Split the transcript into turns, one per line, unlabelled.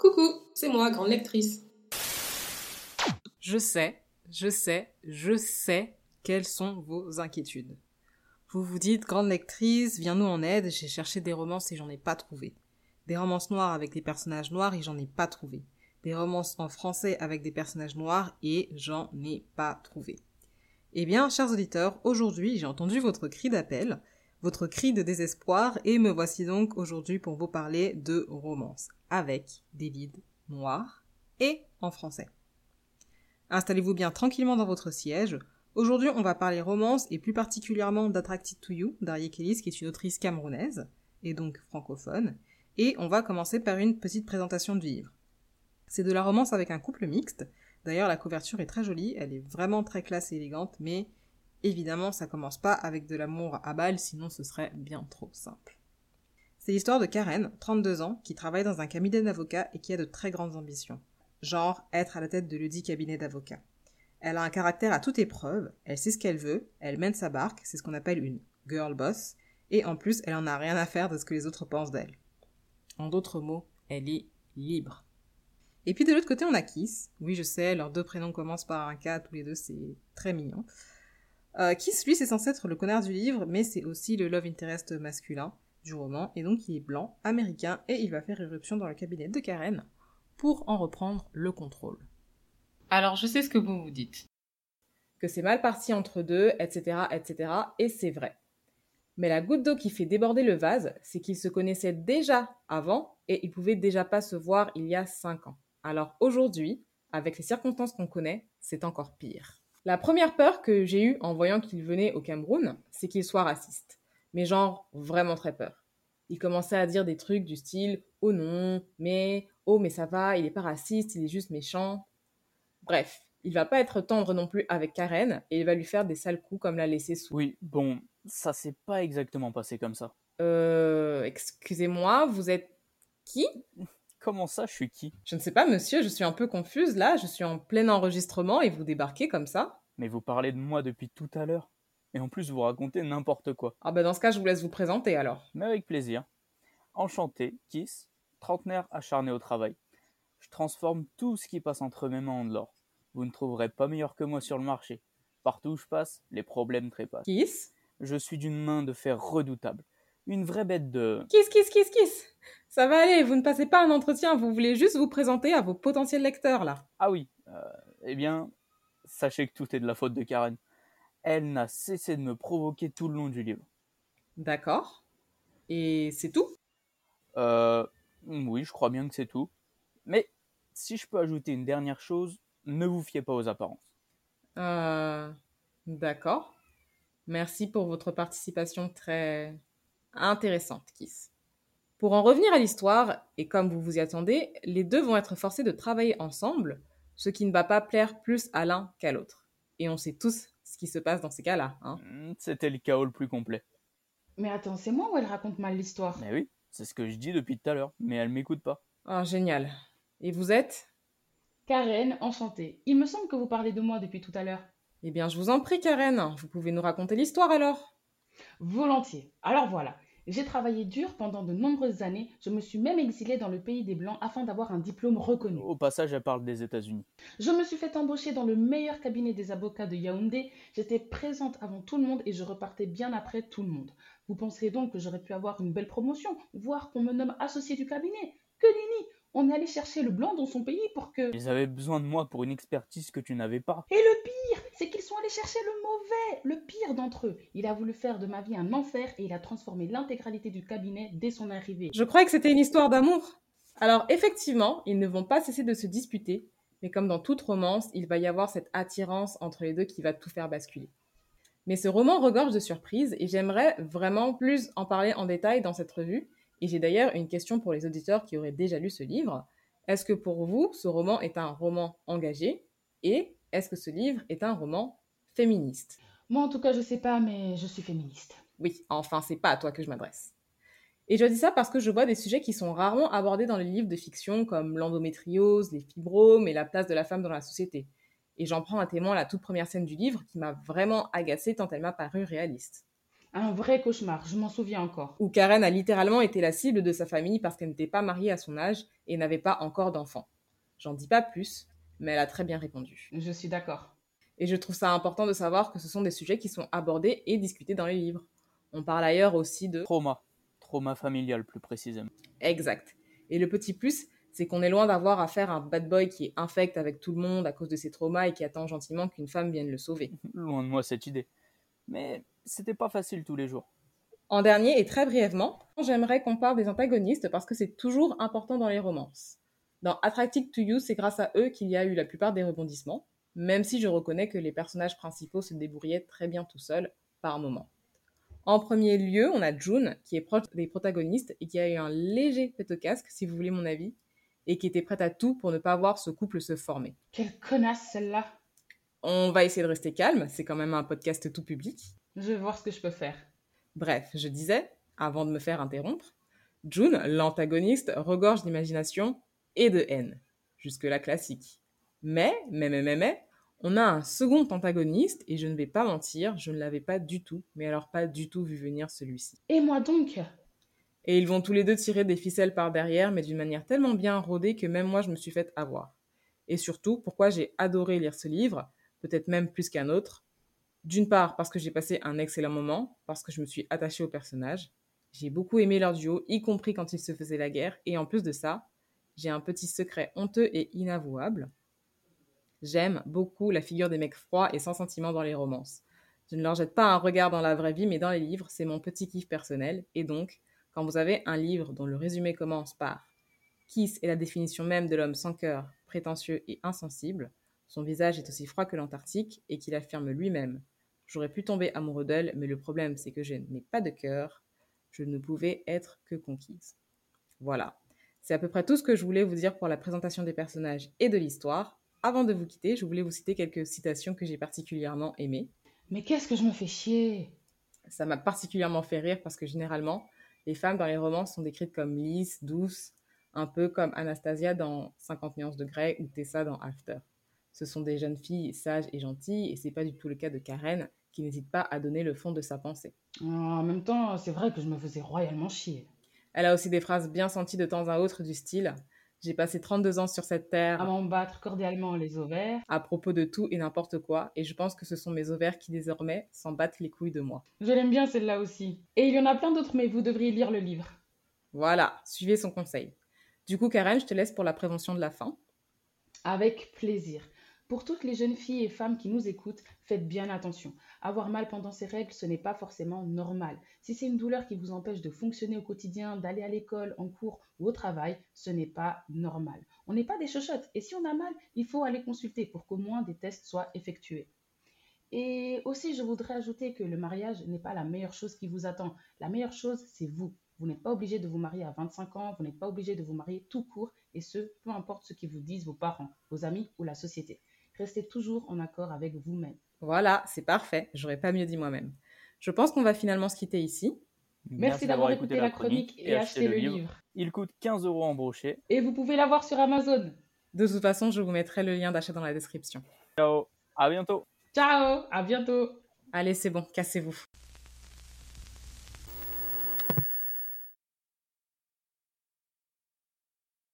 Coucou, c'est moi, grande lectrice.
Je sais, je sais, je sais quelles sont vos inquiétudes. Vous vous dites, grande lectrice, viens-nous en aide, j'ai cherché des romances et j'en ai pas trouvé. Des romances noires avec des personnages noirs et j'en ai pas trouvé. Des romances en français avec des personnages noirs et j'en ai pas trouvé. Eh bien, chers auditeurs, aujourd'hui j'ai entendu votre cri d'appel, votre cri de désespoir et me voici donc aujourd'hui pour vous parler de romance avec des leads noirs et en français. Installez-vous bien tranquillement dans votre siège. Aujourd'hui, on va parler romance et plus particulièrement d'Attracted to You d'Arié Kellis, qui est une autrice camerounaise et donc francophone. Et on va commencer par une petite présentation du livre. C'est de la romance avec un couple mixte. D'ailleurs, la couverture est très jolie, elle est vraiment très classe et élégante, mais évidemment, ça commence pas avec de l'amour à balle, sinon ce serait bien trop simple. C'est l'histoire de Karen, 32 ans, qui travaille dans un cabinet d'avocats et qui a de très grandes ambitions. Genre être à la tête de l'udit cabinet d'avocats. Elle a un caractère à toute épreuve, elle sait ce qu'elle veut, elle mène sa barque, c'est ce qu'on appelle une girl boss, et en plus elle en a rien à faire de ce que les autres pensent d'elle. En d'autres mots, elle est libre. Et puis de l'autre côté, on a Kiss. Oui, je sais, leurs deux prénoms commencent par un K, tous les deux, c'est très mignon. Euh, Kiss, lui, c'est censé être le connard du livre, mais c'est aussi le love interest masculin du roman, et donc il est blanc, américain, et il va faire irruption dans le cabinet de Karen pour en reprendre le contrôle.
Alors, je sais ce que vous vous dites.
Que c'est mal parti entre deux, etc., etc., et c'est vrai. Mais la goutte d'eau qui fait déborder le vase, c'est qu'ils se connaissaient déjà avant et ils pouvaient déjà pas se voir il y a cinq ans. Alors aujourd'hui, avec les circonstances qu'on connaît, c'est encore pire. La première peur que j'ai eue en voyant qu'il venait au Cameroun, c'est qu'il soit raciste. Mais genre vraiment très peur. Il commençait à dire des trucs du style oh non, mais oh mais ça va, il est pas raciste, il est juste méchant. Bref, il va pas être tendre non plus avec Karen et il va lui faire des sales coups comme l'a laissé sous.
Oui, bon, ça s'est pas exactement passé comme ça.
Euh, excusez-moi, vous êtes qui?
Comment ça, je suis qui?
Je ne sais pas, monsieur, je suis un peu confuse là, je suis en plein enregistrement et vous débarquez comme ça.
Mais vous parlez de moi depuis tout à l'heure. Et en plus, vous racontez n'importe quoi.
Ah bah dans ce cas, je vous laisse vous présenter alors.
Mais avec plaisir. Enchanté, Kiss, trentenaire acharné au travail. Je transforme tout ce qui passe entre mes mains en de l'or. Vous ne trouverez pas meilleur que moi sur le marché. Partout où je passe, les problèmes trépassent.
Kiss?
Je suis d'une main de fer redoutable. Une vraie bête de...
Kiss, kiss, kiss, kiss Ça va aller, vous ne passez pas un entretien, vous voulez juste vous présenter à vos potentiels lecteurs là.
Ah oui, euh, eh bien, sachez que tout est de la faute de Karen. Elle n'a cessé de me provoquer tout le long du livre.
D'accord. Et c'est tout?
Euh... Oui, je crois bien que c'est tout. Mais si je peux ajouter une dernière chose, ne vous fiez pas aux apparences.
Euh... D'accord. Merci pour votre participation très intéressante, Kiss. Pour en revenir à l'histoire, et comme vous vous y attendez, les deux vont être forcés de travailler ensemble, ce qui ne va pas plaire plus à l'un qu'à l'autre. Et on sait tous ce qui se passe dans ces cas-là. Hein.
Hmm, C'était le chaos le plus complet.
Mais attends, c'est moi ou elle raconte mal l'histoire?
Mais oui, c'est ce que je dis depuis tout à l'heure, mais elle m'écoute pas.
Ah, génial. Et vous êtes?
Karen, enchantée. Il me semble que vous parlez de moi depuis tout à l'heure.
Eh bien, je vous en prie, Karen. Vous pouvez nous raconter l'histoire alors
Volontiers. Alors voilà. J'ai travaillé dur pendant de nombreuses années. Je me suis même exilée dans le pays des Blancs afin d'avoir un diplôme reconnu.
Au passage, elle parle des États-Unis.
Je me suis fait embaucher dans le meilleur cabinet des avocats de Yaoundé. J'étais présente avant tout le monde et je repartais bien après tout le monde. Vous penseriez donc que j'aurais pu avoir une belle promotion, voire qu'on me nomme associé du cabinet? Que nenni On est allé chercher le blanc dans son pays pour que...
Ils avaient besoin de moi pour une expertise que tu n'avais pas.
Et le pire, c'est qu'ils sont allés chercher le mauvais, le pire d'entre eux. Il a voulu faire de ma vie un enfer et il a transformé l'intégralité du cabinet dès son arrivée.
Je croyais que c'était une histoire d'amour. Alors, effectivement, ils ne vont pas cesser de se disputer, mais comme dans toute romance, il va y avoir cette attirance entre les deux qui va tout faire basculer. Mais ce roman regorge de surprises et j'aimerais vraiment plus en parler en détail dans cette revue. Et j'ai d'ailleurs une question pour les auditeurs qui auraient déjà lu ce livre. Est-ce que pour vous, ce roman est un roman engagé Et est-ce que ce livre est un roman féministe?
Moi en tout cas je sais pas mais je suis féministe.
Oui, enfin, c'est pas à toi que je m'adresse. Et je dis ça parce que je vois des sujets qui sont rarement abordés dans les livres de fiction comme l'endométriose, les fibromes et la place de la femme dans la société. Et j'en prends à témoin la toute première scène du livre qui m'a vraiment agacée tant elle m'a paru réaliste.
Un vrai cauchemar, je m'en souviens encore.
Où Karen a littéralement été la cible de sa famille parce qu'elle n'était pas mariée à son âge et n'avait pas encore d'enfant. J'en dis pas plus, mais elle a très bien répondu.
Je suis d'accord.
Et je trouve ça important de savoir que ce sont des sujets qui sont abordés et discutés dans les livres. On parle ailleurs aussi de...
Trauma. Trauma familial, plus précisément.
Exact. Et le petit plus, c'est qu'on est loin d'avoir à faire un bad boy qui est infect avec tout le monde à cause de ses traumas et qui attend gentiment qu'une femme vienne le sauver.
Loin de moi cette idée. Mais c'était pas facile tous les jours.
En dernier, et très brièvement, j'aimerais qu'on parle des antagonistes parce que c'est toujours important dans les romances. Dans Attracted to You, c'est grâce à eux qu'il y a eu la plupart des rebondissements, même si je reconnais que les personnages principaux se débrouillaient très bien tout seuls, par moments. En premier lieu, on a June, qui est proche des protagonistes et qui a eu un léger pet au casque, si vous voulez mon avis, et qui était prête à tout pour ne pas voir ce couple se former.
Quelle connasse celle-là
On va essayer de rester calme, c'est quand même un podcast tout public.
Je vais voir ce que je peux faire.
Bref, je disais, avant de me faire interrompre, June, l'antagoniste, regorge d'imagination et de haine. Jusque-là classique. Mais, mais, mais, mais, mais, on a un second antagoniste, et je ne vais pas mentir, je ne l'avais pas du tout, mais alors pas du tout vu venir celui-ci.
Et moi donc?
Et ils vont tous les deux tirer des ficelles par derrière, mais d'une manière tellement bien rodée que même moi je me suis faite avoir. Et surtout, pourquoi j'ai adoré lire ce livre, peut-être même plus qu'un autre. D'une part, parce que j'ai passé un excellent moment, parce que je me suis attachée au personnage. J'ai beaucoup aimé leur duo, y compris quand ils se faisaient la guerre, et en plus de ça, j'ai un petit secret honteux et inavouable J'aime beaucoup la figure des mecs froids et sans sentiment dans les romances. Je ne leur jette pas un regard dans la vraie vie, mais dans les livres, c'est mon petit kiff personnel. Et donc, quand vous avez un livre dont le résumé commence par Kiss est la définition même de l'homme sans cœur, prétentieux et insensible, son visage est aussi froid que l'Antarctique et qu'il affirme lui-même J'aurais pu tomber amoureux d'elle, mais le problème c'est que je n'ai pas de cœur, je ne pouvais être que conquise. Voilà. C'est à peu près tout ce que je voulais vous dire pour la présentation des personnages et de l'histoire. Avant de vous quitter, je voulais vous citer quelques citations que j'ai particulièrement aimées.
Mais qu'est-ce que je me fais chier?
Ça m'a particulièrement fait rire parce que généralement, les femmes dans les romans sont décrites comme lisses, douces, un peu comme Anastasia dans 50 nuances de Grey ou Tessa dans After. Ce sont des jeunes filles sages et gentilles et c'est pas du tout le cas de Karen qui n'hésite pas à donner le fond de sa pensée.
En même temps, c'est vrai que je me faisais royalement chier.
Elle a aussi des phrases bien senties de temps à autre du style j'ai passé 32 ans sur cette terre
à m'en battre cordialement les ovaires
à propos de tout et n'importe quoi, et je pense que ce sont mes ovaires qui désormais s'en battent les couilles de moi.
Je l'aime bien celle-là aussi. Et il y en a plein d'autres, mais vous devriez lire le livre.
Voilà, suivez son conseil. Du coup, Karen, je te laisse pour la prévention de la faim.
Avec plaisir. Pour toutes les jeunes filles et femmes qui nous écoutent, faites bien attention. Avoir mal pendant ces règles, ce n'est pas forcément normal. Si c'est une douleur qui vous empêche de fonctionner au quotidien, d'aller à l'école, en cours ou au travail, ce n'est pas normal. On n'est pas des chochottes et si on a mal, il faut aller consulter pour qu'au moins des tests soient effectués. Et aussi, je voudrais ajouter que le mariage n'est pas la meilleure chose qui vous attend. La meilleure chose, c'est vous. Vous n'êtes pas obligé de vous marier à 25 ans, vous n'êtes pas obligé de vous marier tout court, et ce, peu importe ce que vous disent vos parents, vos amis ou la société. Restez toujours en accord avec vous-même.
Voilà, c'est parfait. J'aurais pas mieux dit moi-même. Je pense qu'on va finalement se quitter ici.
Merci, d'avoir écouté, la chronique et, acheté le livre.
Il coûte 15 euros en brochet.
Et vous pouvez l'avoir sur Amazon.
De toute façon, je vous mettrai le lien d'achat dans la description.
Ciao, à bientôt.
Ciao, à bientôt.
Allez, c'est bon, cassez-vous.